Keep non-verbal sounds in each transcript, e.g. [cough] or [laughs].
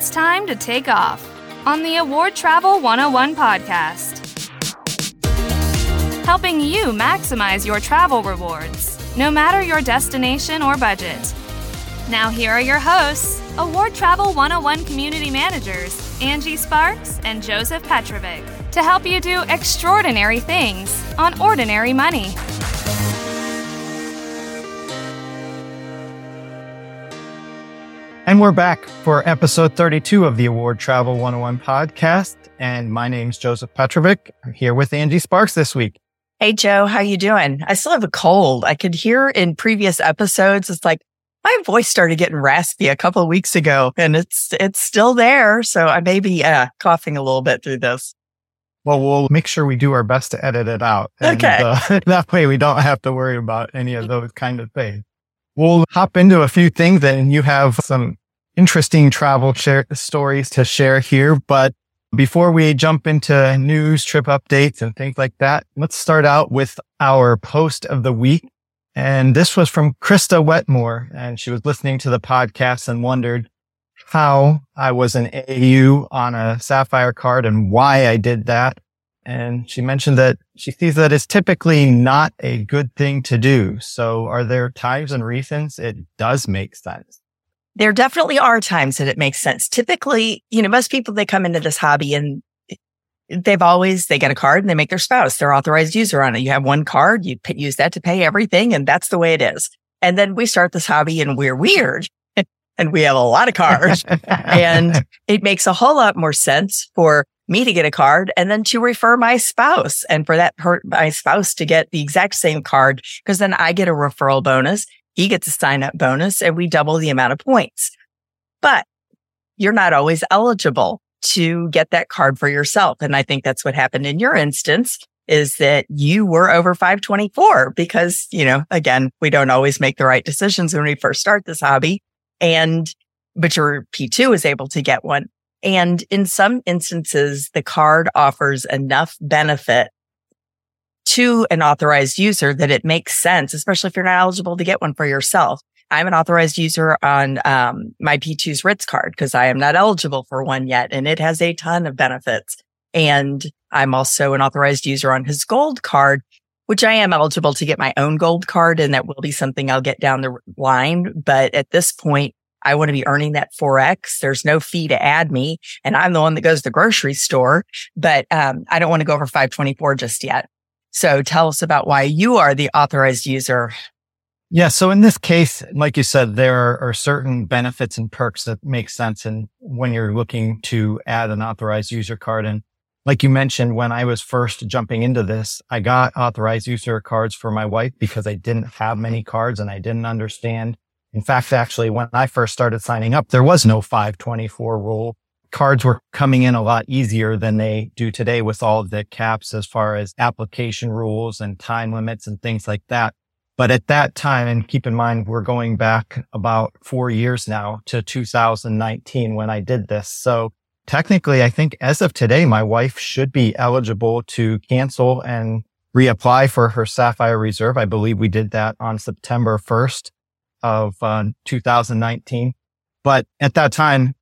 It's time to take off on the Award Travel 101 podcast. Helping you maximize your travel rewards, no matter your destination or budget. Now, here are your hosts, Award Travel 101 community managers, Angie Sparks and Joseph Petrovic, to help you do extraordinary things on ordinary money. And we're back for episode 32 of the Award Travel 101 podcast. And my name's Joseph Petrovic. I'm here with Angie Sparks this week. Hey, Joe, how you doing? I still have a cold. I could hear in previous episodes, it's like my voice started getting raspy a couple of weeks ago and it's, it's still there. So I may be uh, coughing a little bit through this. Well, we'll make sure we do our best to edit it out. And, okay. Uh, [laughs] that way we don't have to worry about any of those kind of things. We'll hop into a few things and you have some interesting travel share stories to share here. But before we jump into news, trip updates and things like that, let's start out with our post of the week. And this was from Krista Wetmore. And she was listening to the podcast and wondered how I was an AU on a Sapphire card and why I did that. And she mentioned that she sees that it's typically not a good thing to do. So are there times and reasons it does make sense? There definitely are times that it makes sense. Typically, you know, most people, they come into this hobby and they've always, they get a card and they make their spouse their authorized user on it. You have one card, you use that to pay everything. And that's the way it is. And then we start this hobby and we're weird [laughs] and we have a lot of cards and [laughs] it makes a whole lot more sense for me to get a card and then to refer my spouse and for that per- my spouse to get the exact same card because then I get a referral bonus he gets a sign up bonus and we double the amount of points. But you're not always eligible to get that card for yourself. And I think that's what happened in your instance is that you were over 524 because, you know, again, we don't always make the right decisions when we first start this hobby. And, but your P2 is able to get one. And in some instances, the card offers enough benefit to an authorized user that it makes sense, especially if you're not eligible to get one for yourself. I'm an authorized user on um, my P2's Ritz card because I am not eligible for one yet, and it has a ton of benefits. And I'm also an authorized user on his gold card, which I am eligible to get my own gold card, and that will be something I'll get down the line. But at this point, I want to be earning that 4X. There's no fee to add me. And I'm the one that goes to the grocery store, but um, I don't want to go over 524 just yet. So tell us about why you are the authorized user. Yeah. So in this case, like you said, there are certain benefits and perks that make sense. And when you're looking to add an authorized user card and like you mentioned, when I was first jumping into this, I got authorized user cards for my wife because I didn't have many cards and I didn't understand. In fact, actually, when I first started signing up, there was no 524 rule cards were coming in a lot easier than they do today with all the caps as far as application rules and time limits and things like that. But at that time, and keep in mind, we're going back about four years now to 2019 when I did this. So technically, I think as of today, my wife should be eligible to cancel and reapply for her Sapphire Reserve. I believe we did that on September 1st of uh, 2019. But at that time,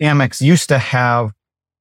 Amex used to have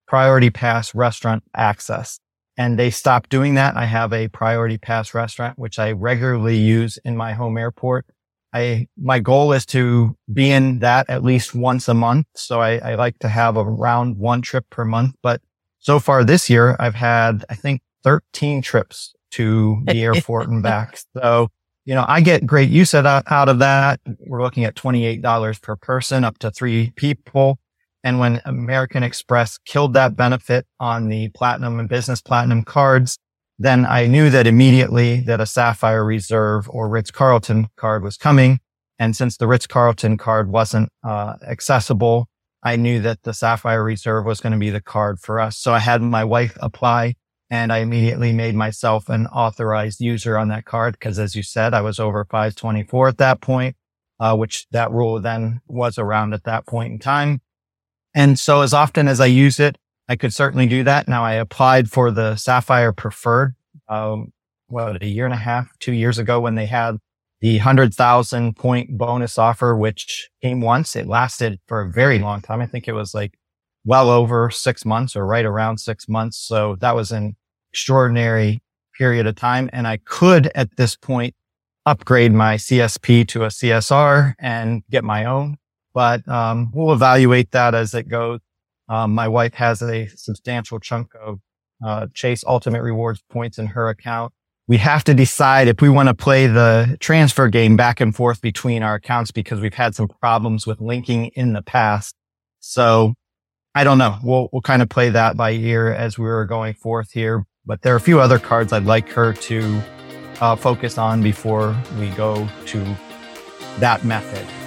priority pass restaurant access and they stopped doing that. I have a priority pass restaurant, which I regularly use in my home airport. I, my goal is to be in that at least once a month. So I, I like to have around one trip per month. But so far this year, I've had, I think 13 trips to the [laughs] airport and back. So, you know, I get great use out of that. We're looking at $28 per person up to three people. And when American Express killed that benefit on the platinum and business platinum cards, then I knew that immediately that a Sapphire Reserve or Ritz Carlton card was coming. And since the Ritz Carlton card wasn't uh, accessible, I knew that the Sapphire Reserve was going to be the card for us. So I had my wife apply and I immediately made myself an authorized user on that card. Cause as you said, I was over 524 at that point, uh, which that rule then was around at that point in time. And so as often as I use it, I could certainly do that. Now I applied for the Sapphire Preferred, um, a year and a half, two years ago when they had the 100,000 point bonus offer, which came once. It lasted for a very long time. I think it was like well over six months or right around six months. So that was an extraordinary period of time. And I could at this point upgrade my CSP to a CSR and get my own, but um, we'll evaluate that as it goes. Um, my wife has a substantial chunk of uh, Chase Ultimate Rewards points in her account. We have to decide if we want to play the transfer game back and forth between our accounts because we've had some problems with linking in the past. So I don't know. We'll, we'll kind of play that by ear as we were going forth here. But there are a few other cards I'd like her to uh, focus on before we go to that method.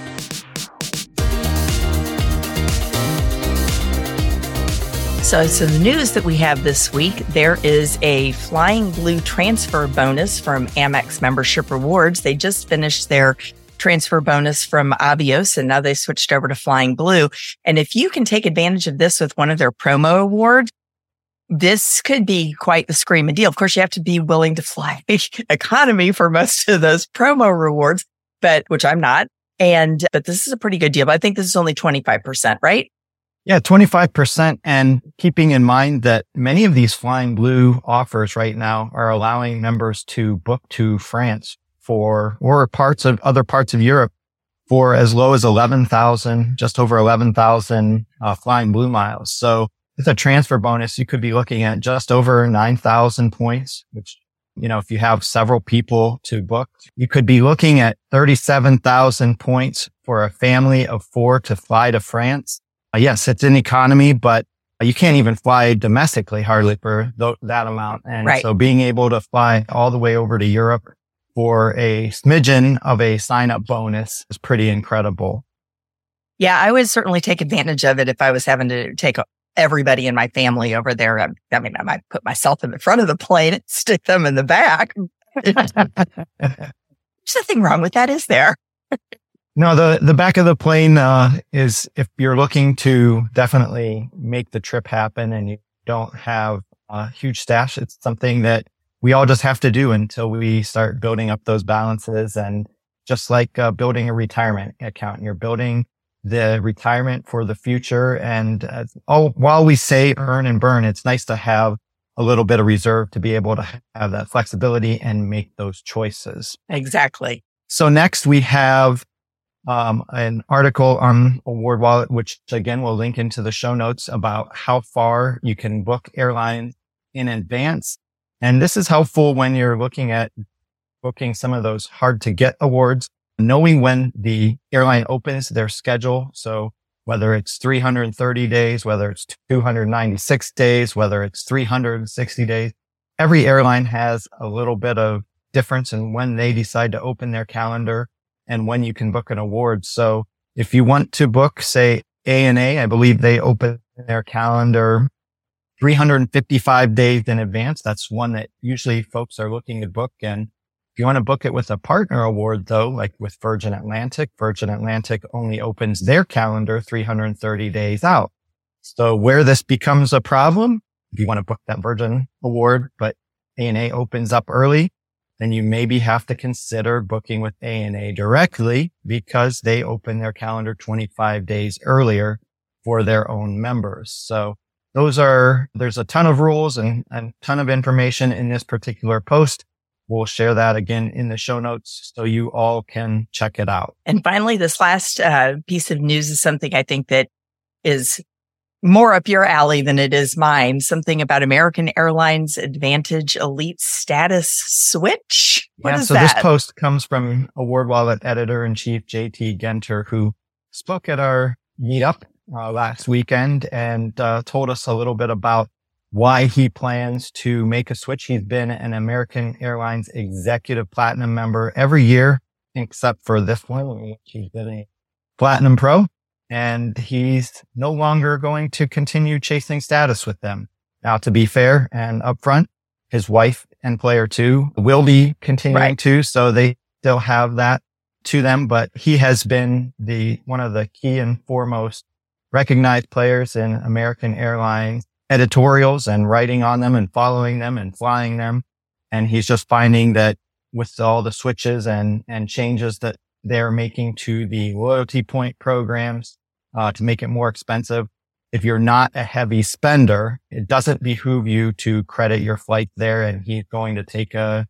So, the news that we have this week, there is a Flying Blue transfer bonus from Amex Membership Rewards. They just finished their transfer bonus from Avios and now they switched over to Flying Blue. And if you can take advantage of this with one of their promo awards, this could be quite the screaming deal. Of course, you have to be willing to fly [laughs] economy for most of those promo rewards, but which I'm not. And, but this is a pretty good deal. But I think this is only 25%, right? Yeah, 25%. And keeping in mind that many of these flying blue offers right now are allowing members to book to France for, or parts of other parts of Europe for as low as 11,000, just over 11,000 uh, flying blue miles. So with a transfer bonus, you could be looking at just over 9,000 points, which, you know, if you have several people to book, you could be looking at 37,000 points for a family of four to fly to France uh, yes, it's an economy, but you can't even fly domestically hardly for th- that amount. And right. so being able to fly all the way over to Europe for a smidgen of a sign up bonus is pretty incredible. Yeah, I would certainly take advantage of it if I was having to take everybody in my family over there. I, mean, I might put myself in the front of the plane and [laughs] stick them in the back. [laughs] There's nothing wrong with that, is there? [laughs] No, the, the back of the plane, uh, is if you're looking to definitely make the trip happen and you don't have a huge stash, it's something that we all just have to do until we start building up those balances. And just like uh, building a retirement account, you're building the retirement for the future. And uh, all, while we say earn and burn, it's nice to have a little bit of reserve to be able to have that flexibility and make those choices. Exactly. So next we have um, an article on Award Wallet, which again we'll link into the show notes about how far you can book airlines in advance. And this is helpful when you're looking at booking some of those hard to get awards, knowing when the airline opens their schedule. So whether it's 330 days, whether it's 296 days, whether it's 360 days, every airline has a little bit of difference in when they decide to open their calendar and when you can book an award. So if you want to book, say ANA, I believe they open their calendar 355 days in advance. That's one that usually folks are looking to book. And if you want to book it with a partner award, though, like with Virgin Atlantic, Virgin Atlantic only opens their calendar 330 days out. So where this becomes a problem, if you want to book that Virgin award, but ANA opens up early, then you maybe have to consider booking with ANA directly because they open their calendar 25 days earlier for their own members. So those are, there's a ton of rules and a ton of information in this particular post. We'll share that again in the show notes so you all can check it out. And finally, this last uh, piece of news is something I think that is more up your alley than it is mine. Something about American Airlines Advantage Elite Status Switch. What yeah, so that? this post comes from Award Wallet editor in chief JT Genter, who spoke at our meetup uh, last weekend and uh, told us a little bit about why he plans to make a switch. He's been an American Airlines Executive Platinum member every year, except for this one, he's been a Platinum Pro and he's no longer going to continue chasing status with them. Now, to be fair and upfront, his wife and player two will be continuing right. to, so they still have that to them, but he has been the one of the key and foremost recognized players in American Airlines editorials and writing on them and following them and flying them. And he's just finding that with all the switches and, and changes that they're making to the loyalty point programs, uh, to make it more expensive. If you're not a heavy spender, it doesn't behoove you to credit your flight there. And he's going to take a,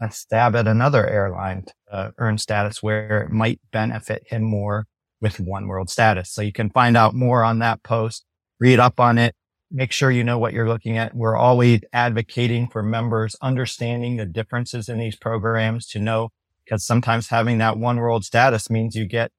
a stab at another airline to uh, earn status where it might benefit him more with oneworld status. So you can find out more on that post, read up on it, make sure you know what you're looking at. We're always advocating for members understanding the differences in these programs to know because sometimes having that oneworld status means you get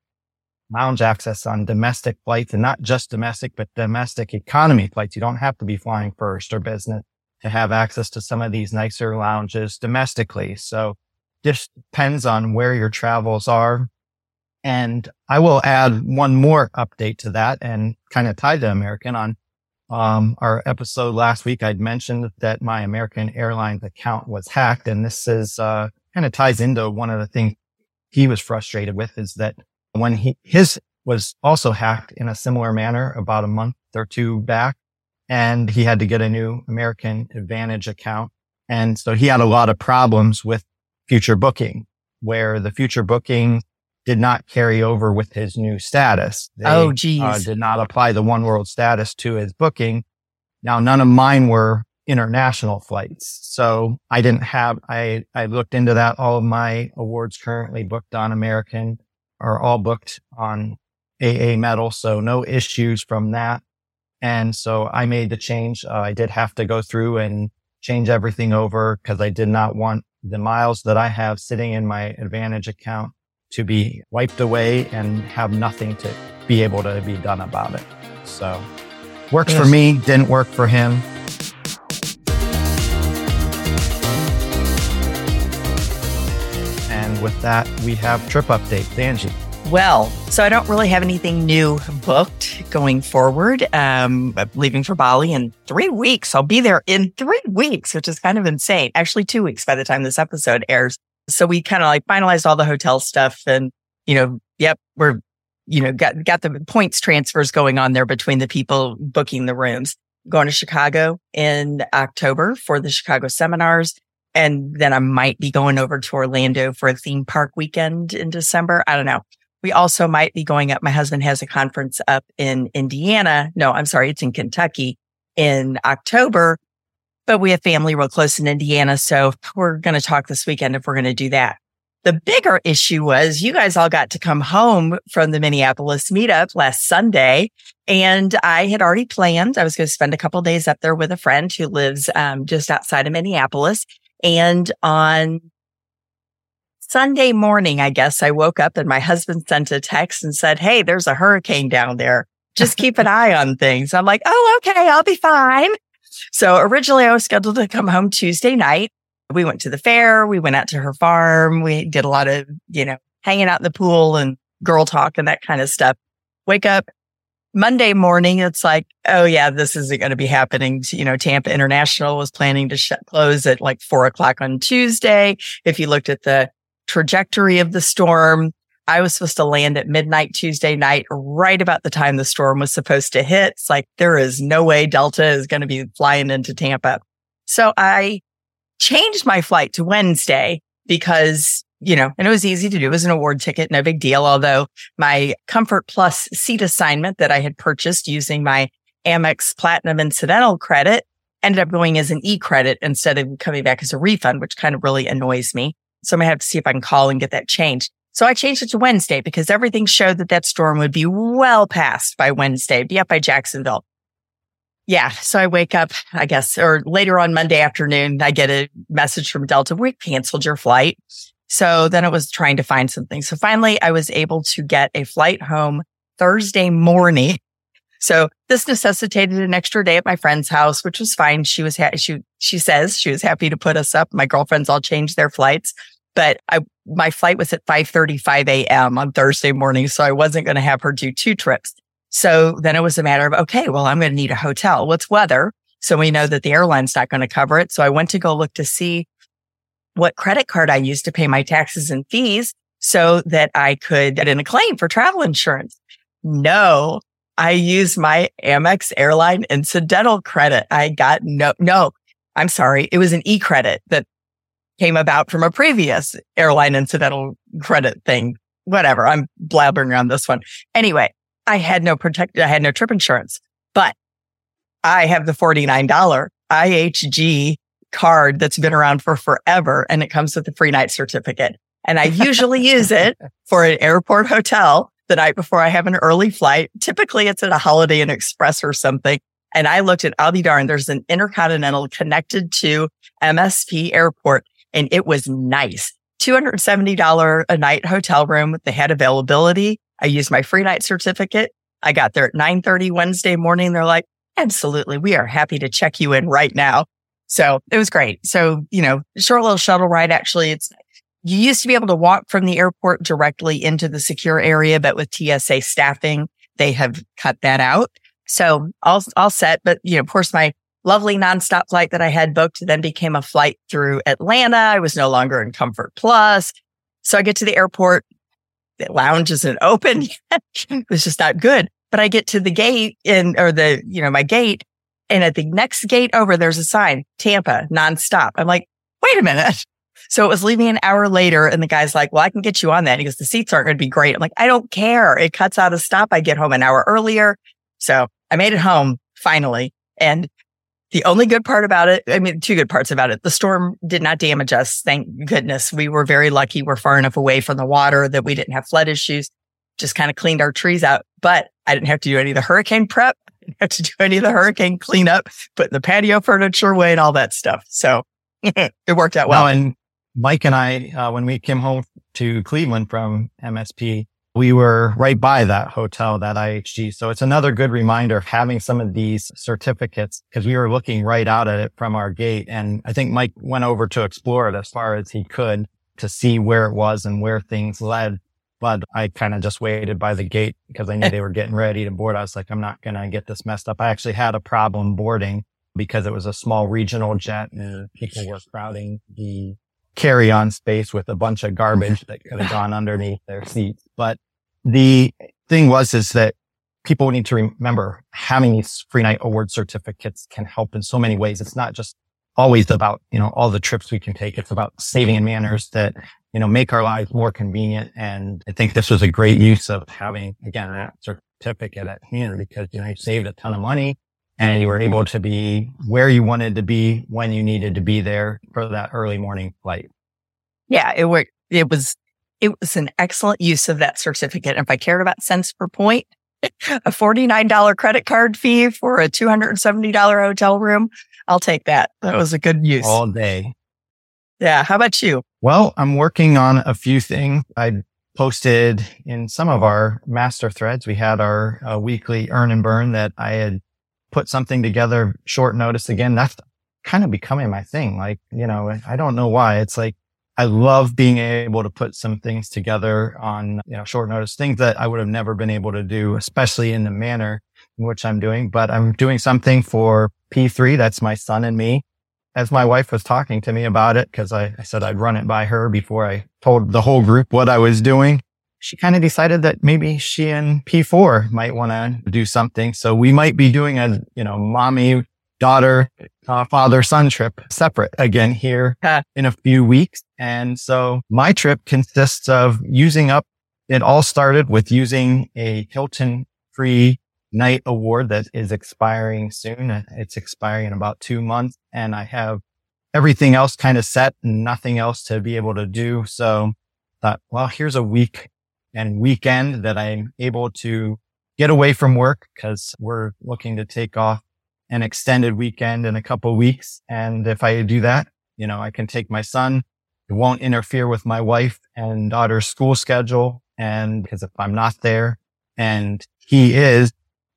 lounge access on domestic flights and not just domestic, but domestic economy flights. You don't have to be flying first or business to have access to some of these nicer lounges domestically. So this depends on where your travels are. And I will add one more update to that and kind of tie to American on um, our episode last week. I'd mentioned that my American Airlines account was hacked and this is, uh, kind of ties into one of the things he was frustrated with is that when he, his was also hacked in a similar manner about a month or two back and he had to get a new American Advantage account. And so he had a lot of problems with future booking where the future booking did not carry over with his new status. They, oh, geez. Uh, did not apply the oneworld status to his booking. Now, none of mine were international flights. So I didn't have, I, I looked into that. All of my awards currently booked on American are all booked on AA metal. So no issues from that. And so I made the change. Uh, I did have to go through and change everything over because I did not want the miles that I have sitting in my Advantage account to be wiped away and have nothing to be able to be done about it. So works yes. for me, didn't work for him. And with that, we have trip update. Angie. Well, so I don't really have anything new booked going forward. Um, I'm leaving for Bali in three weeks. I'll be there in three weeks, which is kind of insane. Actually, two weeks by the time this episode airs. So we kind of like finalized all the hotel stuff and, you know, yep, we're, you know, got, got the points transfers going on there between the people booking the rooms. Going to Chicago in October for the Chicago seminars. And then I might be going over to Orlando for a theme park weekend in December. I don't know. We also might be going up. My husband has a conference up in Indiana. No, I'm sorry. It's in Kentucky in October, but we have family real close in Indiana. So we're going to talk this weekend if we're going to do that. The bigger issue was you guys all got to come home from the Minneapolis meetup last Sunday. And I had already planned. I was going to spend a couple days up there with a friend who lives um, just outside of Minneapolis. And on Sunday morning, I guess I woke up and my husband sent a text and said, Hey, there's a hurricane down there. Just [laughs] keep an eye on things. I'm like, Oh, okay. I'll be fine. So originally I was scheduled to come home Tuesday night. We went to the fair. We went out to her farm. We did a lot of, you know, hanging out in the pool and girl talk and that kind of stuff. Wake up Monday morning. It's like, oh yeah, this isn't going to be happening. You know, Tampa International was planning to shut, close at like four o'clock on Tuesday. If you looked at the trajectory of the storm. I was supposed to land at midnight Tuesday night, right about the time the storm was supposed to hit. It's like, there is no way Delta is going to be flying into Tampa. So I changed my flight to Wednesday because, you know, and it was easy to do. It was an award ticket, no big deal. Although my Comfort Plus seat assignment that I had purchased using my Amex Platinum Incidental credit ended up going as an e credit instead of coming back as a refund, which kind of really annoys me. So I'm going to have to see if I can call and get that changed. So I changed it to Wednesday because everything showed that that storm would be well past by Wednesday, be up by Jacksonville. Yeah. So I wake up, I guess, or later on Monday afternoon, I get a message from Delta. We canceled your flight. So then I was trying to find something. So finally I was able to get a flight home Thursday morning. [laughs] So this necessitated an extra day at my friend's house, which was fine. She was, ha- she, she says she was happy to put us up. My girlfriends all changed their flights but I, my flight was at 5.35 a.m. on Thursday morning. So I wasn't going to have her do two trips. So then it was a matter of, okay, well, I'm going to need a hotel. What's weather? So we know that the airline's not going to cover it. So I went to go look to see what credit card I used to pay my taxes and fees so that I could get in a claim for travel insurance. No, I used my Amex airline incidental credit. I got no, no, I'm sorry. It was an e credit that came about from a previous airline incidental credit thing. Whatever. I'm blabbering around this one. Anyway, I had no protect, I had no trip insurance, but I have the $49 IHG card that's been around for forever and it comes with a free night certificate. And I usually use it [laughs] for an airport hotel the night before I have an early flight. Typically it's at a Holiday Inn Express or something. And I looked at, I'll be darned, there's an intercontinental connected to MSP airport and it was nice. $270 a night hotel room. They had availability. I used my free night certificate. I got there at 930 Wednesday morning. They're like, absolutely. We are happy to check you in right now. So it was great. So, you know, short little shuttle ride. Actually, it's, you used to be able to walk from the airport directly into the secure area, but with TSA staffing, they have cut that out. So all, all set. But, you know, of course, my lovely nonstop flight that I had booked then became a flight through Atlanta. I was no longer in Comfort Plus. So I get to the airport. The lounge isn't [laughs] open. it was just not good. But I get to the gate in, or the, you know, my gate. And at the next gate over, there's a sign, Tampa nonstop. I'm like, wait a minute. So it was leaving an hour later and the guy's like, well, I can get you on that. He goes, the seats aren't going to be great. I'm like, I don't care. It cuts out a stop. I get home an hour earlier. So I made it home finally. And the only good part about it, I mean, two good parts about it. The storm did not damage us. Thank goodness. We were very lucky. We're far enough away from the water that we didn't have flood issues. Just kind of cleaned our trees out, but I didn't have to do any of the hurricane prep. [laughs] Have to do any of the hurricane cleanup, putting the patio furniture away and all that stuff. So [laughs] it worked out well. well. And Mike and I, uh, when we came home to Cleveland from MSP, we were right by that hotel, that IHG. So it's another good reminder of having some of these certificates because we were looking right out at it from our gate. And I think Mike went over to explore it as far as he could to see where it was and where things led. But I kind of just waited by the gate because I knew they were getting ready to board. I was like, I'm not going to get this messed up. I actually had a problem boarding because it was a small regional jet and people were crowding the carry on space with a bunch of garbage that could have [laughs] gone underneath their seats. But the thing was, is that people need to remember having these free night award certificates can help in so many ways. It's not just always about, you know, all the trips we can take. It's about saving in manners that, you know, make our lives more convenient. And I think this was a great use of having, again, a certificate at hand because, you know, you saved a ton of money and you were able to be where you wanted to be when you needed to be there for that early morning flight. Yeah, it worked. It was, it was an excellent use of that certificate. And if I cared about cents per point, [laughs] a $49 credit card fee for a $270 hotel room, I'll take that. That was a good use. All day. Yeah. How about you? Well, I'm working on a few things. I posted in some of our master threads. We had our uh, weekly earn and burn that I had put something together short notice again. That's kind of becoming my thing. Like, you know, I don't know why. It's like, I love being able to put some things together on, you know, short notice, things that I would have never been able to do, especially in the manner which I'm doing, but I'm doing something for P3. That's my son and me. As my wife was talking to me about it, because I, I said I'd run it by her before I told the whole group what I was doing she kind of decided that maybe she and P4 might want to do something. So we might be doing a, you know, mommy, daughter, uh, father, son trip separate again here [laughs] in a few weeks. And so my trip consists of using up. It all started with using a Hilton free night award that is expiring soon. Uh, it's expiring in about two months and I have everything else kind of set and nothing else to be able to do. So thought, well, here's a week and weekend that I'm able to get away from work because we're looking to take off an extended weekend in a couple weeks. And if I do that, you know, I can take my son. It won't interfere with my wife and daughter's school schedule. And because if I'm not there and he is,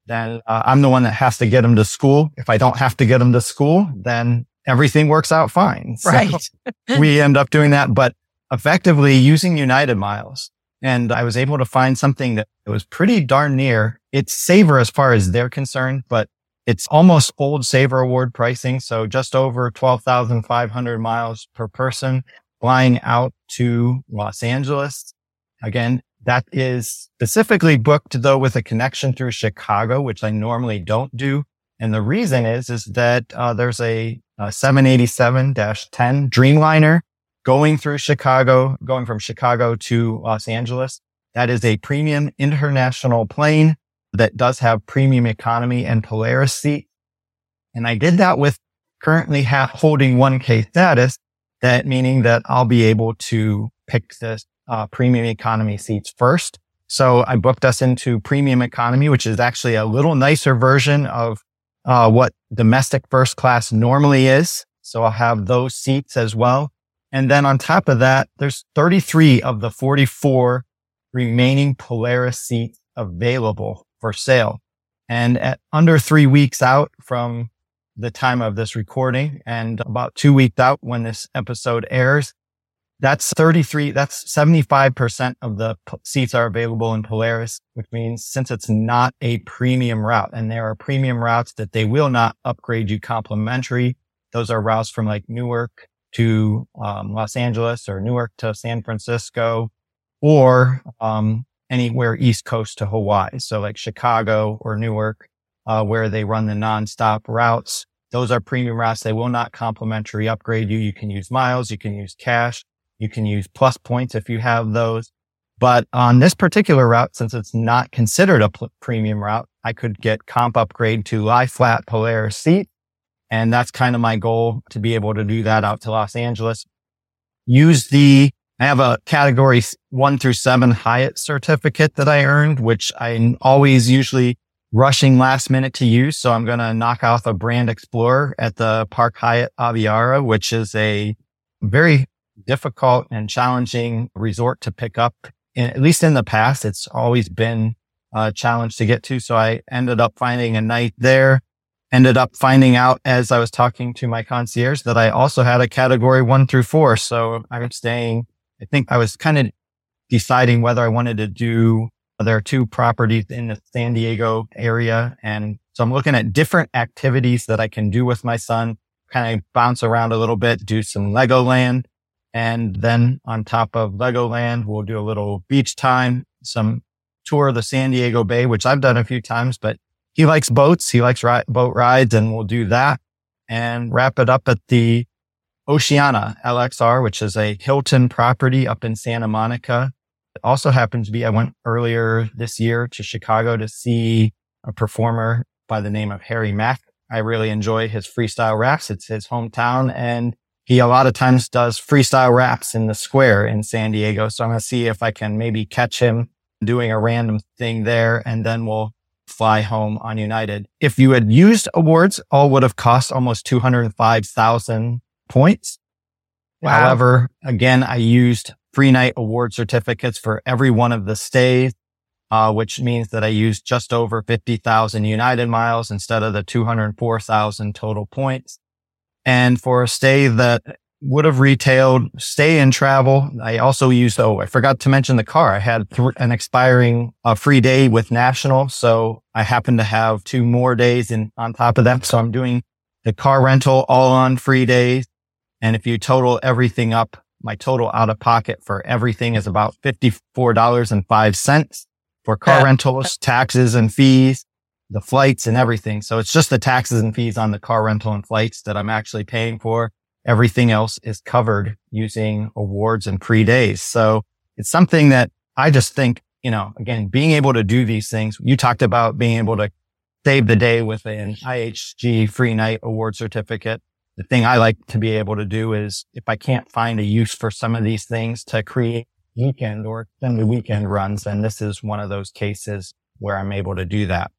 then uh, I'm the one that has to get him to school. If I don't have to get him to school, then everything works out fine. So right. [laughs] we end up doing that, but effectively using United miles and I was able to find something that was pretty darn near. It's Saver as far as they're concerned, but it's almost old Saver award pricing. So just over 12,500 miles per person flying out to Los Angeles. Again, that is specifically booked though with a connection through Chicago, which I normally don't do. And the reason is, is that uh, there's a, a 787-10 Dreamliner going through Chicago, going from Chicago to Los Angeles. That is a premium international plane that does have premium economy and Polaris seat. And I did that with currently ha- holding 1K status, that meaning that I'll be able to pick the uh, premium economy seats first. So I booked us into premium economy, which is actually a little nicer version of uh, what domestic first class normally is. So I'll have those seats as well. And then on top of that, there's 33 of the 44 remaining Polaris seats available for sale. And at under three weeks out from the time of this recording and about two weeks out when this episode airs, that's 33, that's 75% of the seats are available in Polaris, which means since it's not a premium route and there are premium routes that they will not upgrade you complimentary. Those are routes from like Newark to um, Los Angeles or Newark to San Francisco or um, anywhere East Coast to Hawaii. So like Chicago or Newark, uh, where they run the nonstop routes. Those are premium routes. They will not complimentary upgrade you. You can use miles. You can use cash. You can use plus points if you have those. But on this particular route, since it's not considered a pl- premium route, I could get comp upgrade to lie flat Polaris seat. And that's kind of my goal to be able to do that out to Los Angeles. Use the, I have a category one through seven Hyatt certificate that I earned, which I'm always usually rushing last minute to use. So I'm going to knock off a brand explorer at the Park Hyatt Aviara, which is a very difficult and challenging resort to pick up. At least in the past, it's always been a challenge to get to. So I ended up finding a night there. Ended up finding out as I was talking to my concierge that I also had a category one through four. So I'm staying. I think I was kind of deciding whether I wanted to do. There are two properties in the San Diego area. And so I'm looking at different activities that I can do with my son, kind of bounce around a little bit, do some Legoland, and then on top of Legoland, we'll do a little beach time, some tour of the San Diego Bay, which I've done a few times, but he likes boats. He likes ri- boat rides and we'll do that and wrap it up at the Oceana LXR, which is a Hilton property up in Santa Monica. It also happens to be, I went earlier this year to Chicago to see a performer by the name of Harry Mack. I really enjoy his freestyle raps. It's his hometown and he a lot of times does freestyle raps in the square in San Diego. So I'm going to see if I can maybe catch him doing a random thing there and then we'll fly home on United. If you had used awards, all would have cost almost 205,000 points. Wow. However, again, I used free night award certificates for every one of the stays, uh, which means that I used just over 50,000 United miles instead of the 204,000 total points. And for a stay that would have retailed stay and travel, I also used, oh, I forgot to mention the car. I had th- an expiring uh, free day with National. So I happen to have two more days in on top of that. So I'm doing the car rental all on free days. And if you total everything up, my total out of pocket for everything is about $54.05 for car rentals, taxes and fees the flights and everything. So it's just the taxes and fees on the car rental and flights that I'm actually paying for. Everything else is covered using awards and free days. So it's something that I just think, you know, again, being able to do these things, you talked about being able to save the day with an IHG free night award certificate. The thing I like to be able to do is if I can't find a use for some of these things to create weekend or extended weekend runs, then this is one of those cases where I'm able to do that.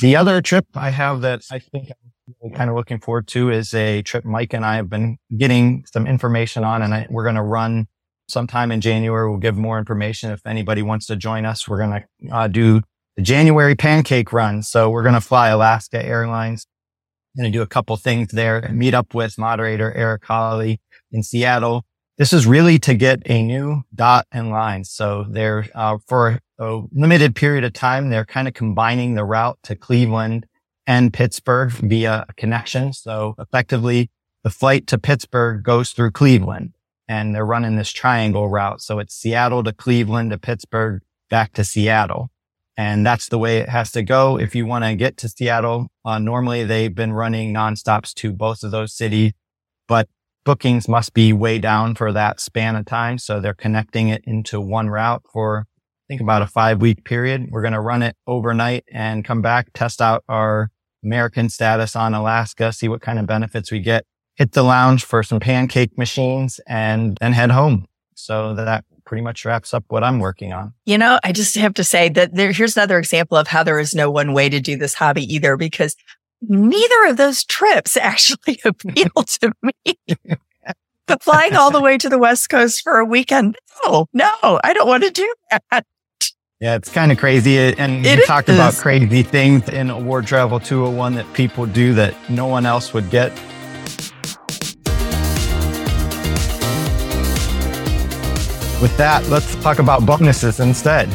The other trip I have that I think I'm really kind of looking forward to is a trip Mike and I have been getting some information on and I, we're going to run sometime in January. We'll give more information if anybody wants to join us. We're going to uh, do the January pancake run. So we're going to fly Alaska Airlines. To do a couple things there, meet up with moderator Eric Holly in Seattle. This is really to get a new dot and line. So they're, uh, for a limited period of time, they're kind of combining the route to Cleveland and Pittsburgh via a connection. So effectively the flight to Pittsburgh goes through Cleveland and they're running this triangle route. So it's Seattle to Cleveland to Pittsburgh back to Seattle. And that's the way it has to go. If you want to get to Seattle, uh, normally they've been running nonstops to both of those cities, but bookings must be way down for that span of time. So they're connecting it into one route for think about a five week period. We're going to run it overnight and come back, test out our American status on Alaska, see what kind of benefits we get, hit the lounge for some pancake machines and then head home. So that pretty much wraps up what I'm working on. You know, I just have to say that there, here's another example of how there is no one way to do this hobby either, because neither of those trips [laughs] actually appeal to me. [laughs] but flying all the way to the West Coast for a weekend, no, no, I don't want to do that. Yeah, it's kind of crazy. And It you talked is. about crazy things in Award Travel 201 that people do that no one else would get. With that, let's talk about bonuses instead.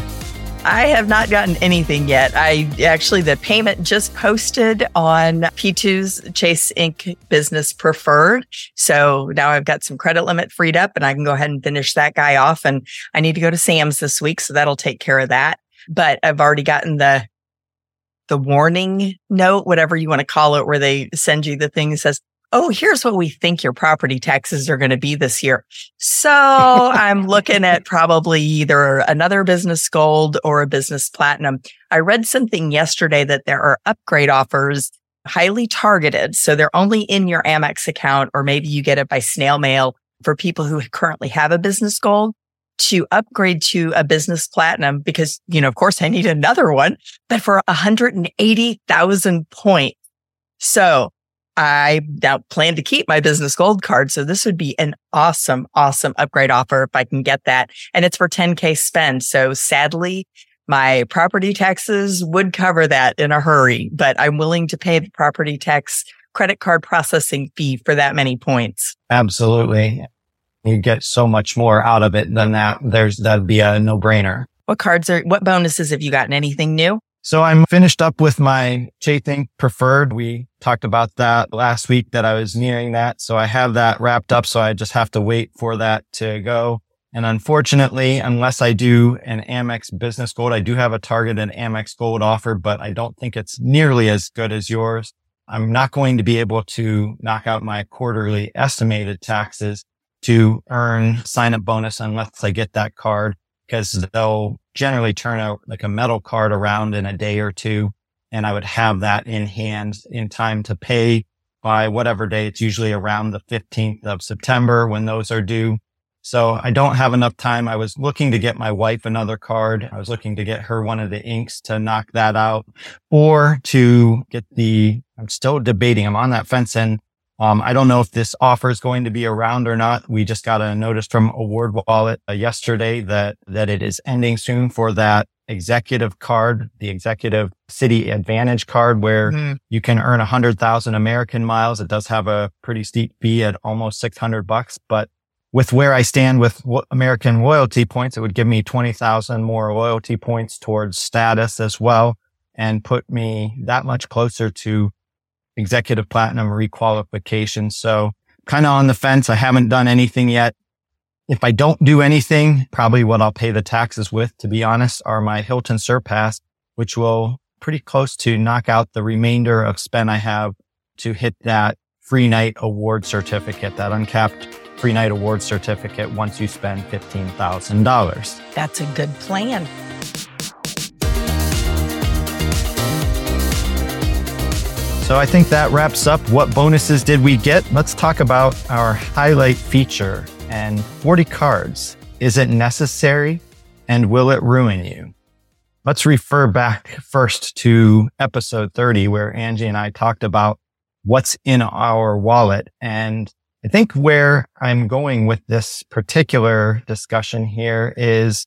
I have not gotten anything yet. I actually, the payment just posted on P2's Chase Ink. Business Preferred. So now I've got some credit limit freed up and I can go ahead and finish that guy off. And I need to go to Sam's this week. So that'll take care of that. But I've already gotten the, the warning note, whatever you want to call it, where they send you the thing that says, Oh, here's what we think your property taxes are going to be this year. So [laughs] I'm looking at probably either another business gold or a business platinum. I read something yesterday that there are upgrade offers highly targeted. So they're only in your Amex account, or maybe you get it by snail mail for people who currently have a business gold to upgrade to a business platinum because, you know, of course I need another one, but for 180,000 points. So I now plan to keep my business gold card. So this would be an awesome, awesome upgrade offer if I can get that. And it's for 10K spend. So sadly, my property taxes would cover that in a hurry, but I'm willing to pay the property tax credit card processing fee for that many points. Absolutely. You get so much more out of it than that. There's, that'd be a no brainer. What cards are, what bonuses have you gotten? Anything new? So I'm finished up with my Ink. preferred. We talked about that last week that I was nearing that. So I have that wrapped up. So I just have to wait for that to go. And unfortunately, unless I do an Amex business gold, I do have a targeted Amex gold offer, but I don't think it's nearly as good as yours. I'm not going to be able to knock out my quarterly estimated taxes to earn sign up bonus unless I get that card because they'll generally turn out like a metal card around in a day or two. And I would have that in hand in time to pay by whatever day. It's usually around the 15th of September when those are due. So I don't have enough time. I was looking to get my wife another card. I was looking to get her one of the inks to knock that out or to get the, I'm still debating. I'm on that fence and um, I don't know if this offer is going to be around or not. We just got a notice from Award Wallet uh, yesterday that, that it is ending soon for that executive card, the executive Citi advantage card where Mhm. you can earn a hundred thousand American miles. It does have a pretty steep fee at almost 600 bucks, but with where I stand with American loyalty points, it would give me 20,000 more loyalty points towards status as well and put me that much closer to executive platinum requalification. So kind of on the fence. I haven't done anything yet. If I don't do anything, probably what I'll pay the taxes with, to be honest, are my Hilton Surpass, which will pretty close to knock out the remainder of spend I have to hit that free night award certificate, that uncapped free night award certificate once you spend $15,000. That's a good plan. So I think that wraps up what bonuses did we get. Let's talk about our highlight feature and 40 cards. Is it necessary and will it ruin you? Let's refer back first to episode 30 where Angie and I talked about what's in our wallet. And I think where I'm going with this particular discussion here is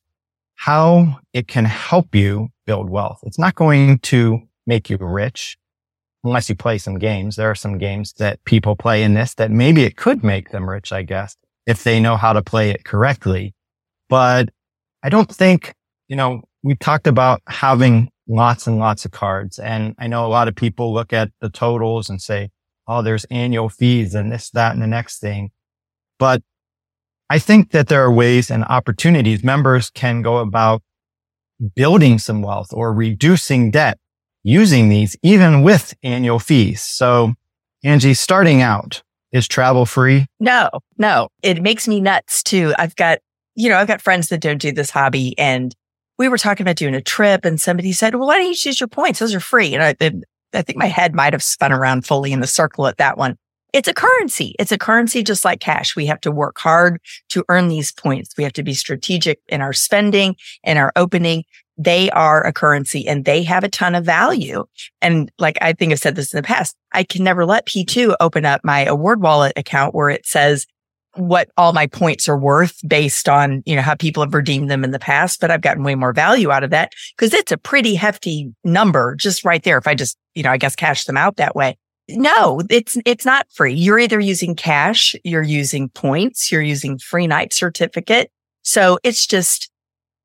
how it can help you build wealth. It's not going to make you rich unless you play some games. There are some games that people play in this that maybe it could make them rich, I guess, if they know how to play it correctly. But I don't think, you know, we talked about having lots and lots of cards. And I know a lot of people look at the totals and say, oh, there's annual fees and this, that, and the next thing. But I think that there are ways and opportunities members can go about building some wealth or reducing debt using these even with annual fees. So Angie, starting out, is travel free? No, no. It makes me nuts too. I've got, you know, I've got friends that don't do this hobby and we were talking about doing a trip and somebody said, well, why don't you choose your points? Those are free. And I, I think my head might have spun around fully in the circle at that one. It's a currency. It's a currency just like cash. We have to work hard to earn these points. We have to be strategic in our spending and our opening. They are a currency and they have a ton of value. And like I think I've said this in the past, I can never let P2 open up my AwardWallet account where it says what all my points are worth based on, you know, how people have redeemed them in the past, but I've gotten way more value out of that because it's a pretty hefty number just right there. If I just, you know, I guess cash them out that way. No, it's, it's not free. You're either using cash, you're using points, you're using free night certificate. So it's just,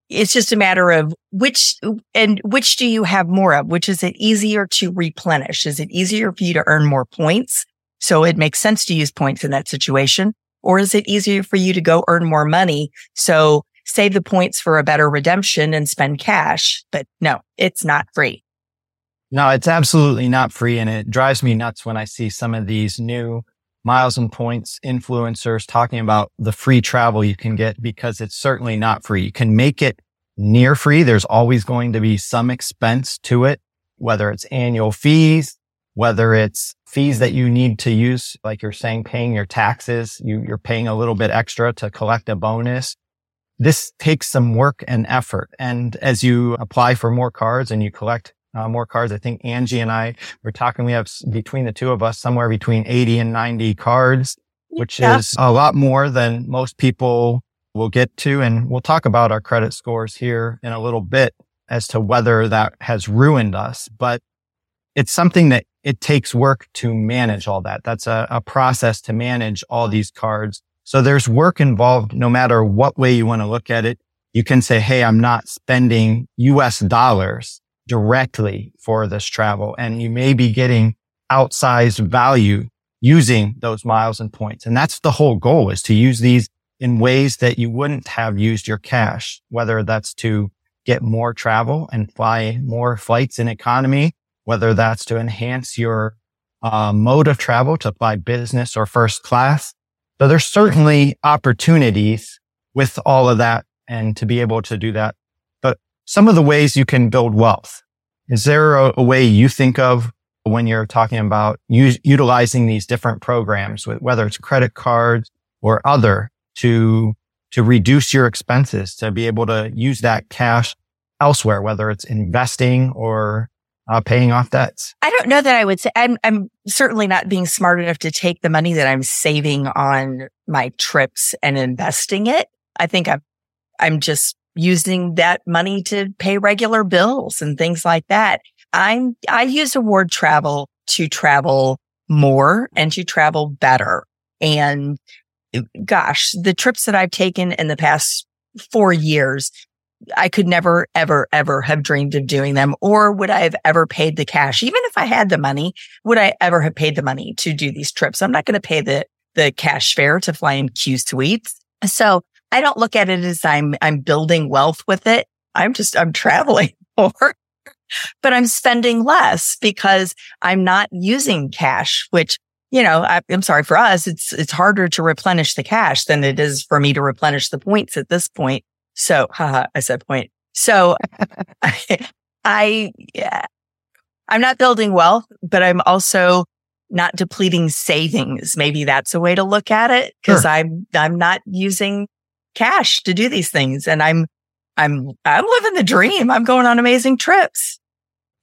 it's just a matter of which and which do you have more of? Which is it easier to replenish? Is it easier for you to earn more points? So it makes sense to use points in that situation. Or is it easier for you to go earn more money? So save the points for a better redemption and spend cash. But no, it's not free. No, it's absolutely not free. And it drives me nuts when I see some of these new miles and points influencers talking about the free travel you can get because it's certainly not free. You can make it near free. There's always going to be some expense to it, whether it's annual fees, whether it's fees that you need to use, like you're saying, paying your taxes, you, you're paying a little bit extra to collect a bonus. This takes some work and effort. And as you apply for more cards and you collect uh, more cards. I think Angie and I were talking. We have between the two of us somewhere between 80 and 90 cards, which yeah. is a lot more than most people will get to. And we'll talk about our credit scores here in a little bit as to whether that has ruined us. But it's something that it takes work to manage all that. That's a, a process to manage all these cards. So there's work involved no matter what way you want to look at it. You can say, Hey, I'm not spending US dollars directly for this travel and you may be getting outsized value using those miles and points. And that's the whole goal is to use these in ways that you wouldn't have used your cash, whether that's to get more travel and fly more flights in economy, whether that's to enhance your uh, mode of travel to fly business or first class. So there's certainly opportunities with all of that and to be able to do that some of the ways you can build wealth. Is there a, a way you think of when you're talking about utilizing these different programs, whether it's credit cards or other to, to reduce your expenses, to be able to use that cash elsewhere, whether it's investing or uh, paying off debts? I don't know that I would say I'm, I'm certainly not being smart enough to take the money that I'm saving on my trips and investing it. I think I'm, I'm just using that money to pay regular bills and things like that. I'm, I use award travel to travel more and to travel better. And gosh, the trips that I've taken in the past four years, I could never, ever, ever have dreamed of doing them. Or would I have ever paid the cash? Even if I had the money, would I ever have paid the money to do these trips? I'm not going to pay the, the cash fare to fly in Qsuites. So I don't look at it as I'm, I'm building wealth with it. I'm just, I'm traveling [laughs] more, but I'm spending less because I'm not using cash, which, you know, I, am sorry for us. It's, it's harder to replenish the cash than it is for me to replenish the points at this point. So, haha, I said point. So I, [laughs] I, yeah, I'm not building wealth, but I'm also not depleting savings. Maybe that's a way to look at it because sure. I'm, I'm not using cash to do these things. And I'm, I'm, I'm living the dream. I'm going on amazing trips.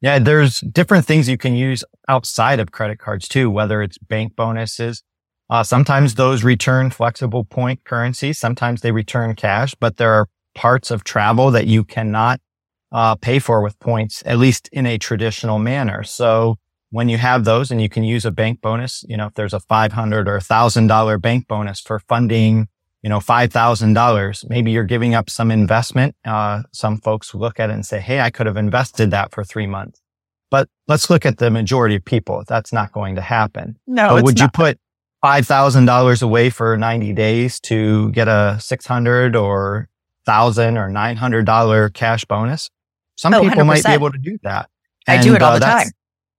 Yeah. There's different things you can use outside of credit cards too, whether it's bank bonuses. Uh, sometimes those return flexible point currency. Sometimes they return cash, but there are parts of travel that you cannot uh, pay for with points, at least in a traditional manner. So when you have those and you can use a bank bonus, you know, if there's a 500 or $1,000 bank bonus for funding you know, $5,000, maybe you're giving up some investment. Uh, some folks look at it and say, Hey, I could have invested that for three months. But let's look at the majority of people. That's not going to happen. No, but would not. you put $5,000 away for 90 days to get a 600 or thousand or $900 cash bonus? Some oh, people 100%. might be able to do that. And, I do it all uh, the time.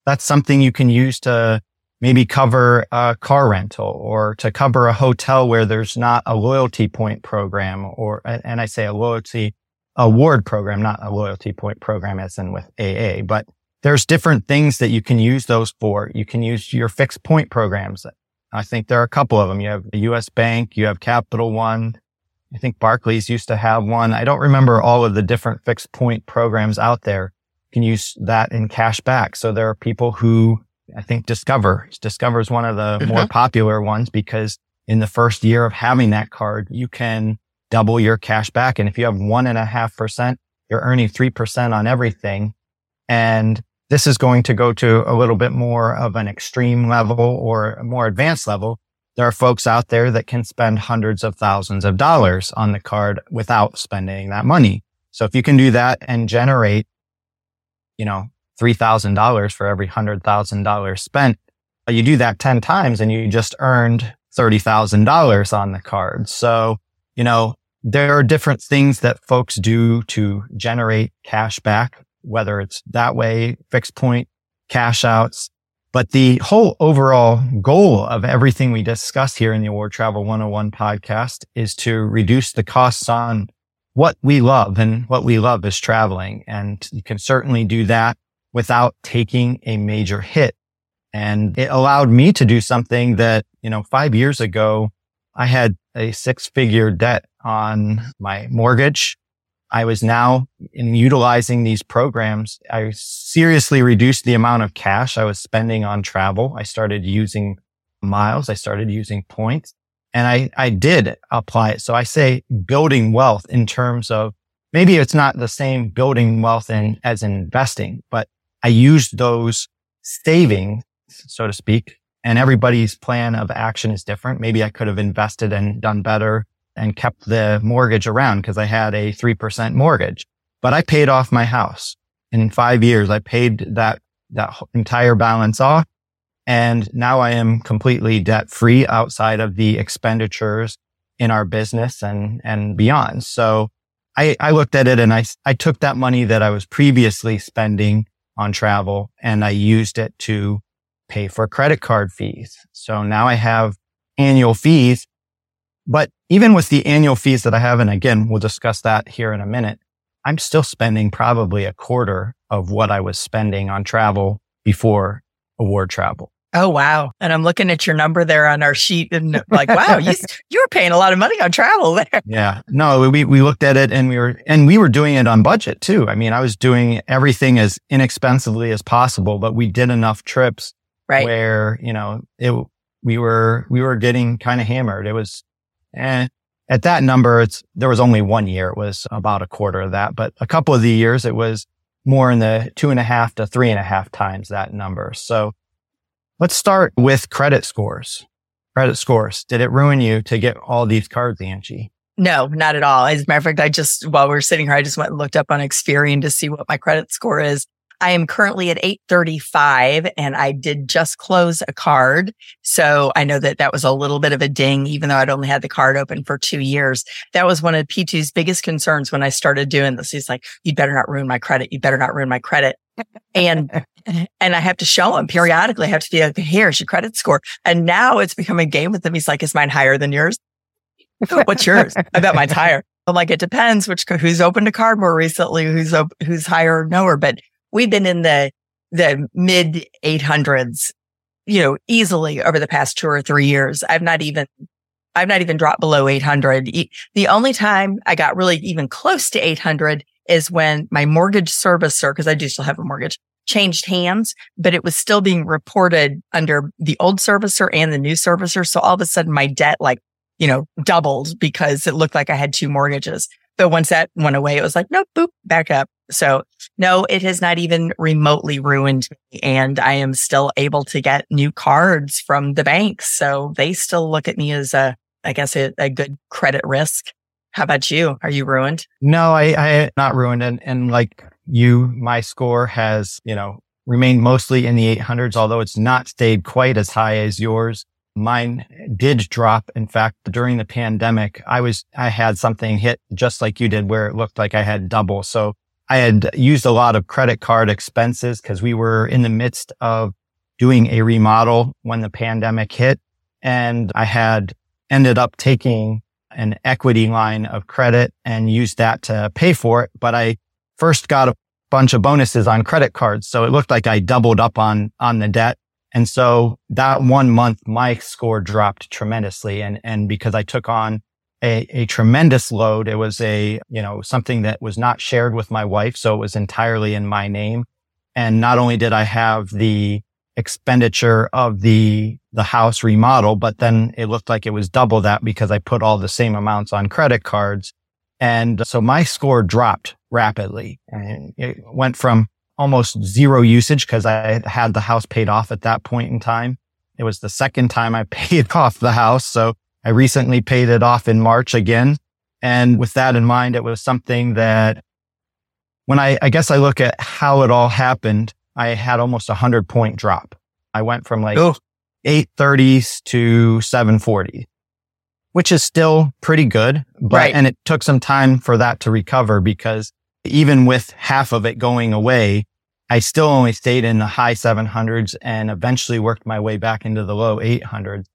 That's something you can use to maybe cover a car rental or to cover a hotel where there's not a loyalty point program or, and I say a loyalty award program, not a loyalty point program as in with AA, but there's different things that you can use those for. You can use your fixed point programs. I think there are a couple of them. You have the US Bank, you have Capital One. I think Barclays used to have one. I don't remember all of the different fixed point programs out there. You can use that in cash back. So there are people who I think Discover. Discover is one of the mm-hmm. more popular ones because in the first year of having that card, you can double your cash back. And if you have one and a half percent, you're earning three percent on everything. And this is going to go to a little bit more of an extreme level or a more advanced level. There are folks out there that can spend hundreds of thousands of dollars on the card without spending that money. So if you can do that and generate, you know, $3,000 for every $100,000 spent. You do that 10 times and you just earned $30,000 on the card. So, you know, there are different things that folks do to generate cash back, whether it's that way, fixed point, cash outs. But the whole overall goal of everything we discuss here in the Award Travel 101 podcast is to reduce the costs on what we love and what we love is traveling. And you can certainly do that without taking a major hit. And it allowed me to do something that, you know, five years ago, I had a six figure debt on my mortgage. I was now in utilizing these programs. I seriously reduced the amount of cash I was spending on travel. I started using miles. I started using points and I, I did apply it. So I say building wealth in terms of maybe it's not the same building wealth in as investing, but I used those savings, so to speak, and everybody's plan of action is different. Maybe I could have invested and done better and kept the mortgage around because I had a 3% mortgage, but I paid off my house in five years. I paid that, that entire balance off. And now I am completely debt free outside of the expenditures in our business and, and beyond. So I, I looked at it and I, I took that money that I was previously spending on travel and I used it to pay for credit card fees. So now I have annual fees. But even with the annual fees that I have, and again, we'll discuss that here in a minute, I'm still spending probably a quarter of what I was spending on travel before award travel. Oh wow! And I'm looking at your number there on our sheet, and like, wow, you [laughs] you were paying a lot of money on travel there. Yeah, no, we we looked at it, and we were and we were doing it on budget too. I mean, I was doing everything as inexpensively as possible, but we did enough trips right. where you know it. We were we were getting kind of hammered. It was, and at that number, it's there was only one year. It was about a quarter of that, but a couple of the years, it was more in the two and a half to three and a half times that number. So Let's start with credit scores. Credit scores. Did it ruin you to get all these cards, Angie? No, not at all. As a matter of fact, I just, while we are sitting here, I just went and looked up on Experian to see what my credit score is. I am currently at 835 and I did just close a card. So I know that that was a little bit of a ding, even though I'd only had the card open for two years. That was one of P2's biggest concerns when I started doing this. He's like, you better not ruin my credit. You better not ruin my credit. And, and I have to show him periodically. I have to be like, here's your credit score. And now it's become a game with him. He's like, is mine higher than yours? [laughs] What's yours? I bet mine's higher. I'm like, it depends which, who's opened a card more recently, who's, who's higher or lower. But we've been in the, the mid 800s, you know, easily over the past two or three years. I've not even, I've not even dropped below 800. The only time I got really even close to 800 is when my mortgage servicer, because I do still have a mortgage, changed hands, but it was still being reported under the old servicer and the new servicer. So all of a sudden my debt like, you know, doubled because it looked like I had two mortgages. But once that went away, it was like, nope, boop, back up. So no, it has not even remotely ruined me. And I am still able to get new cards from the banks. So they still look at me as a, I guess a, a good credit risk. How about you? Are you ruined? No, I, I not ruined. And, and like you, my score has, you know, remained mostly in the 800s, although it's not stayed quite as high as yours. Mine did drop. In fact, during the pandemic, I was, I had something hit just like you did where it looked like I had double. So I had used a lot of credit card expenses because we were in the midst of doing a remodel when the pandemic hit. And I had ended up taking an equity line of credit and used that to pay for it. But I first got a bunch of bonuses on credit cards. So it looked like I doubled up on, on the debt. And so that one month, my score dropped tremendously. And, and because I took on a, a tremendous load, it was a, you know, something that was not shared with my wife. So it was entirely in my name. And not only did I have the expenditure of the, the house remodel, but then it looked like it was double that because I put all the same amounts on credit cards. And so my score dropped rapidly and it went from almost zero usage because I had the house paid off at that point in time. It was the second time I [laughs] paid off the house. So I recently paid it off in March again. And with that in mind, it was something that when I, I guess I look at how it all happened, I had almost a hundred point drop. I went from like oh. 830s to 740, which is still pretty good. But, right. and it took some time for that to recover because even with half of it going away, I still only stayed in the high 700s and eventually worked my way back into the low 800s.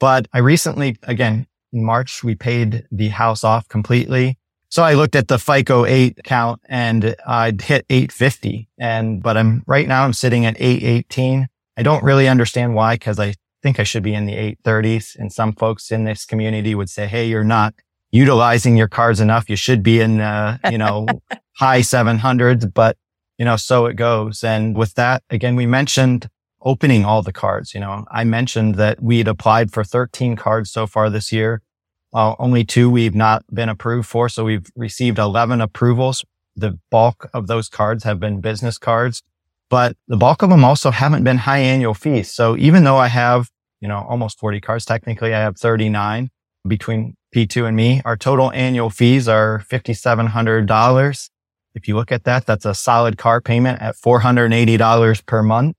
But I recently, again, in March, we paid the house off completely. So I looked at the FICO 8 count and I'd hit 850 and, but I'm right now I'm sitting at 818. I don't really understand why because I think I should be in the 830s and some folks in this community would say, Hey, you're not utilizing your cards enough. You should be in, uh, you know, [laughs] high 700s, but you know, so it goes. And with that, again, we mentioned opening all the cards. You know, I mentioned that we'd applied for 13 cards so far this year. Uh, only two we've not been approved for. So we've received 11 approvals. The bulk of those cards have been business cards, but the bulk of them also haven't been high annual fees. So even though I have, you know, almost 40 cards, technically I have 39 between P2 and me. Our total annual fees are $5,700. If you look at that, that's a solid car payment at $480 per month.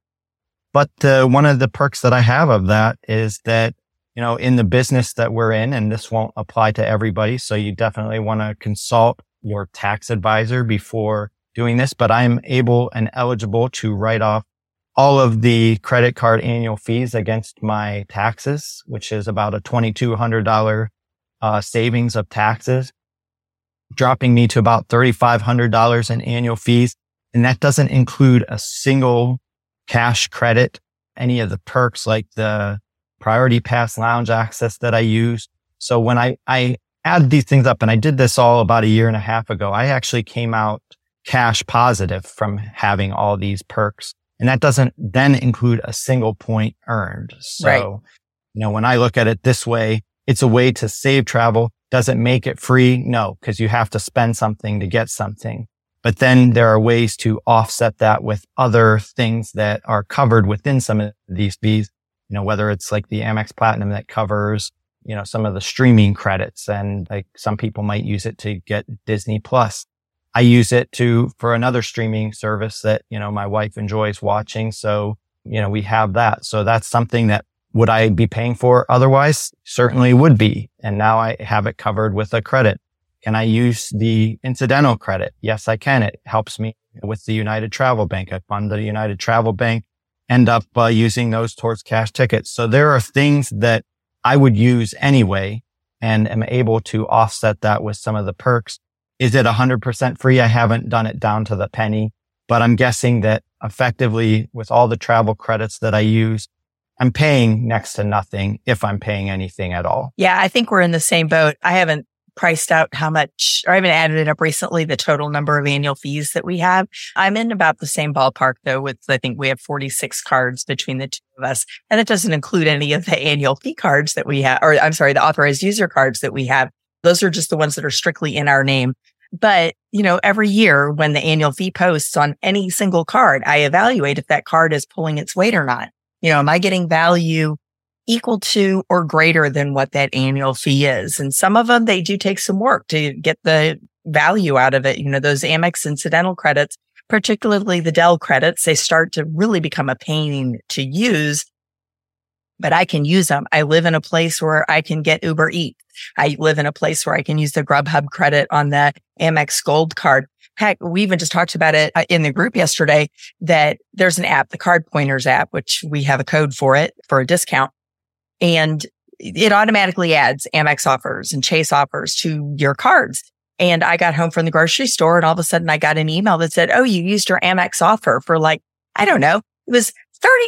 But uh, one of the perks that I have of that is that, you know, in the business that we're in, and this won't apply to everybody. So you definitely want to consult your tax advisor before doing this, but I'm able and eligible to write off all of the credit card annual fees against my taxes, which is about a $2,200 uh, savings of taxes dropping me to about $3,500 in annual fees. And that doesn't include a single cash credit, any of the perks like the priority pass lounge access that I use. So when I, I add these things up and I did this all about a year and a half ago, I actually came out cash positive from having all these perks. And that doesn't then include a single point earned. So, right. you know, when I look at it this way, it's a way to save travel does it make it free? No, because you have to spend something to get something. But then there are ways to offset that with other things that are covered within some of these fees. You know, whether it's like the Amex Platinum that covers, you know, some of the streaming credits and like some people might use it to get Disney Plus. I use it to, for another streaming service that, you know, my wife enjoys watching. So, you know, we have that. So that's something that would I be paying for otherwise? Certainly would be. And now I have it covered with a credit. Can I use the incidental credit? Yes, I can. It helps me with the United Travel Bank. I fund the United Travel Bank, end up uh, using those towards cash tickets. So there are things that I would use anyway and am able to offset that with some of the perks. Is it 100% free? I haven't done it down to the penny, but I'm guessing that effectively with all the travel credits that I use, I'm paying next to nothing if I'm paying anything at all. Yeah, I think we're in the same boat. I haven't priced out how much, or I haven't added it up recently, the total number of annual fees that we have. I'm in about the same ballpark though with, I think we have 46 cards between the two of us. And that doesn't include any of the annual fee cards that we have, or I'm sorry, the authorized user cards that we have. Those are just the ones that are strictly in our name. But, you know, every year when the annual fee posts on any single card, I evaluate if that card is pulling its weight or not. You know, am I getting value equal to or greater than what that annual fee is? And some of them, they do take some work to get the value out of it. You know, those Amex incidental credits, particularly the Dell credits, they start to really become a pain to use, but I can use them. I live in a place where I can get Uber Eats. I live in a place where I can use the Grubhub credit on the Amex Gold card. heck, we even just talked about it uh, in the group yesterday that there's an app, the CardPointers app, which we have a code for it for a discount. And it automatically adds Amex offers and Chase offers to your cards. And I got home from the grocery store and all of a sudden I got an email that said, Oh, you used your Amex offer for like, I don't know, it was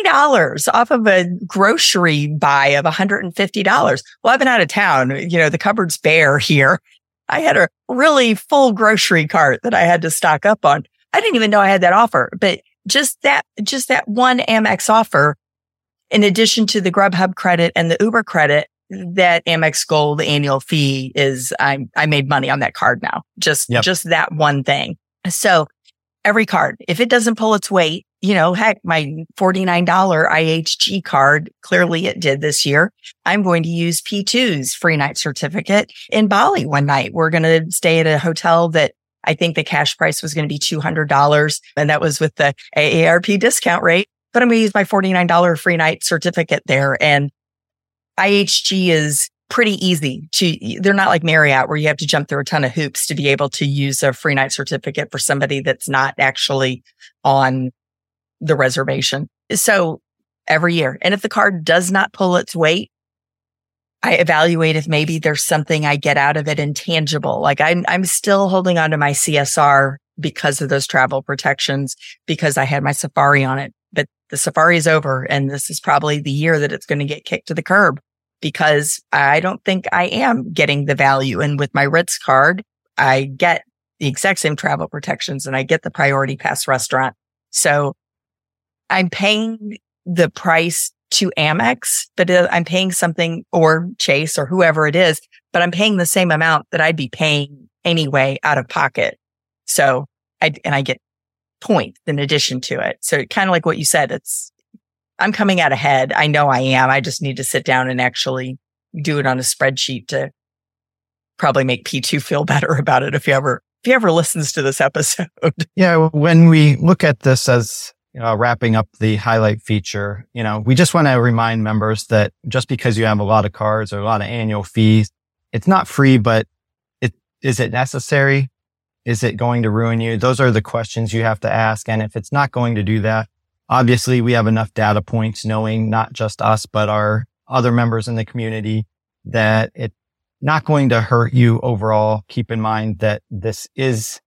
$30 off of a grocery buy of $150. Well, I've been out of town. You know, the cupboard's bare here. I had a really full grocery cart that I had to stock up on. I didn't even know I had that offer, but just that, just that one Amex offer, in addition to the Grubhub credit and the Uber credit, that Amex Gold annual fee is, I, I made money on that card now. Just, yep. just that one thing. So every card, if it doesn't pull its weight, you know, heck, my $49 IHG card, clearly it did this year. I'm going to use P2's free night certificate in Bali one night. We're going to stay at a hotel that I think the cash price was going to be $200 and that was with the AARP discount rate, but I'm going to use my $49 free night certificate there. And IHG is pretty easy to, they're not like Marriott where you have to jump through a ton of hoops to be able to use a free night certificate for somebody that's not actually on the reservation. So every year. And if the card does not pull its weight, I evaluate if maybe there's something I get out of it intangible. Like I'm, I'm still holding on to my CSR because of those travel protections, because I had my safari on it. The safari is over and this is probably the year that it's going to get kicked to the curb because I don't think I am getting the value. And with my Ritz card, I get the exact same travel protections and I get the priority pass restaurant. So I'm paying the price to Amex, but I'm paying something or Chase or whoever it is, but I'm paying the same amount that I'd be paying anyway out of pocket. So I, and I get points in addition to it. So kind of like what you said, it's, I'm coming out ahead. I know I am. I just need to sit down and actually do it on a spreadsheet to probably make P2 feel [laughs] better about it if he ever, if he ever listens to this episode. [laughs] Yeah. When we look at this as wrapping up the highlight feature, you know, we just want to remind members that just because you have a lot of cards or a lot of annual fees, it's not free, but it, is it necessary? Is it going to ruin you? Those are the questions you have to ask. And if it's not going to do that, obviously we have enough data points knowing not just us, but our other members in the community that it's not going to hurt you overall. Keep in mind that this is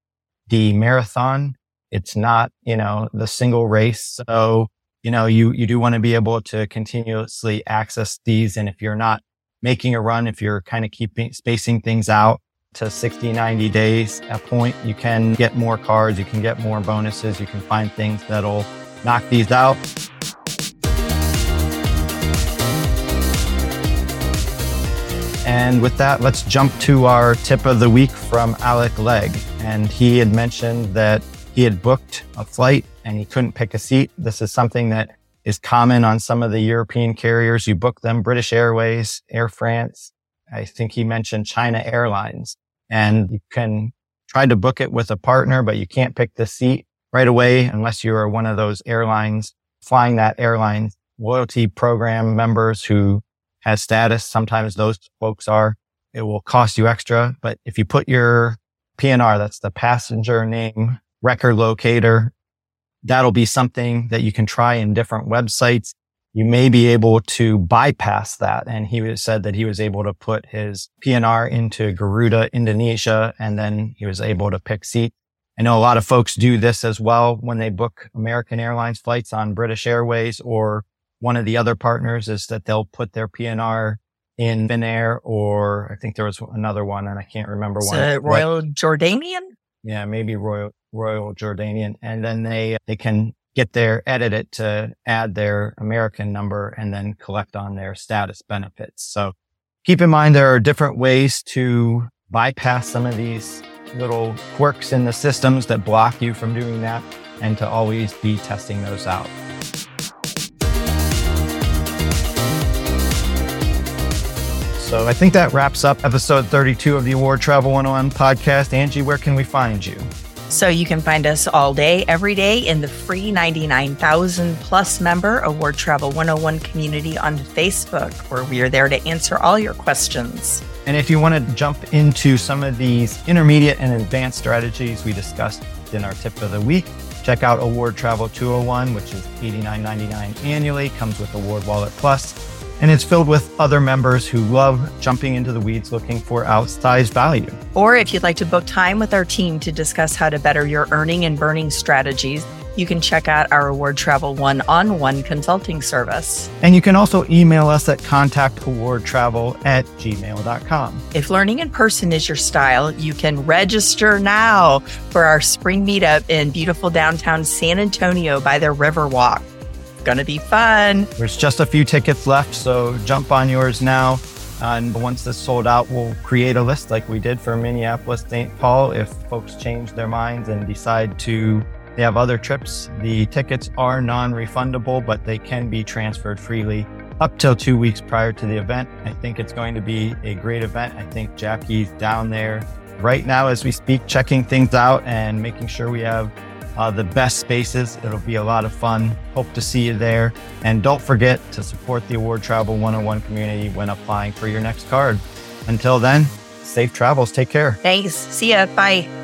the marathon it's not, you know, the single race. So, you know, you, you do want to be able to continuously access these. And if you're not making a run, if you're kind of keeping spacing things out to 60, 90 days a point, you can get more cards. You can get more bonuses. You can find things that'll knock these out. And with that, let's jump to our tip of the week from Alec Legg. And he had mentioned that he had booked a flight and he couldn't pick a seat. This is something that is common on some of the European carriers. You book them, British Airways, Air France. I think he mentioned China Airlines and you can try to book it with a partner, but you can't pick the seat right away unless you are one of those airlines flying that airline loyalty program members who has status. Sometimes those folks are, it will cost you extra. But if you put your PNR, that's the passenger name record locator. That'll be something that you can try in different websites. You may be able to bypass that. And he said that he was able to put his PNR into Garuda, Indonesia, and then he was able to pick seat. I know a lot of folks do this as well when they book American Airlines flights on British Airways or one of the other partners is that they'll put their PNR in Finnair or I think there was another one and I can't remember one. Royal what, Jordanian? Yeah, maybe Royal Royal Jordanian, and then they they can get their edit it to add their American number and then collect on their status benefits. So keep in mind there are different ways to bypass some of these little quirks in the systems that block you from doing that and to always be testing those out. So I think that wraps up episode 32 of the Award Travel 101 podcast. Angie, where can we find you? So you can find us all day, every day in the free 99,000 plus member Award Travel 101 community on Facebook, where we are there to answer all your questions. And if you want to jump into some of these intermediate and advanced strategies we discussed in our tip of the week, check out Award Travel 201, which is $89.99 annually, comes with AwardWallet Plus, and it's filled with other members who love jumping into the weeds looking for outsized value. Or if you'd like to book time with our team to discuss how to better your earning and burning strategies, you can check out our Award Travel one on one consulting service. And you can also email us at contactawardtravel at gmail.com. If learning in person is your style, you can register now for our spring meetup in beautiful downtown San Antonio by the Riverwalk. Going to be fun. There's just a few tickets left, so jump on yours now. And once this sold out, we'll create a list like we did for Minneapolis St. Paul if folks change their minds and decide to they have other trips. The tickets are non-refundable, but they can be transferred freely up till two weeks prior to the event. I think it's going to be a great event. I think Jackie's down there right now as we speak, checking things out and making sure we have uh, the best spaces. It'll be a lot of fun. Hope to see you there. And don't forget to support the Award Travel 101 community when applying for your next card. Until then, safe travels. Take care. Thanks. See ya. Bye.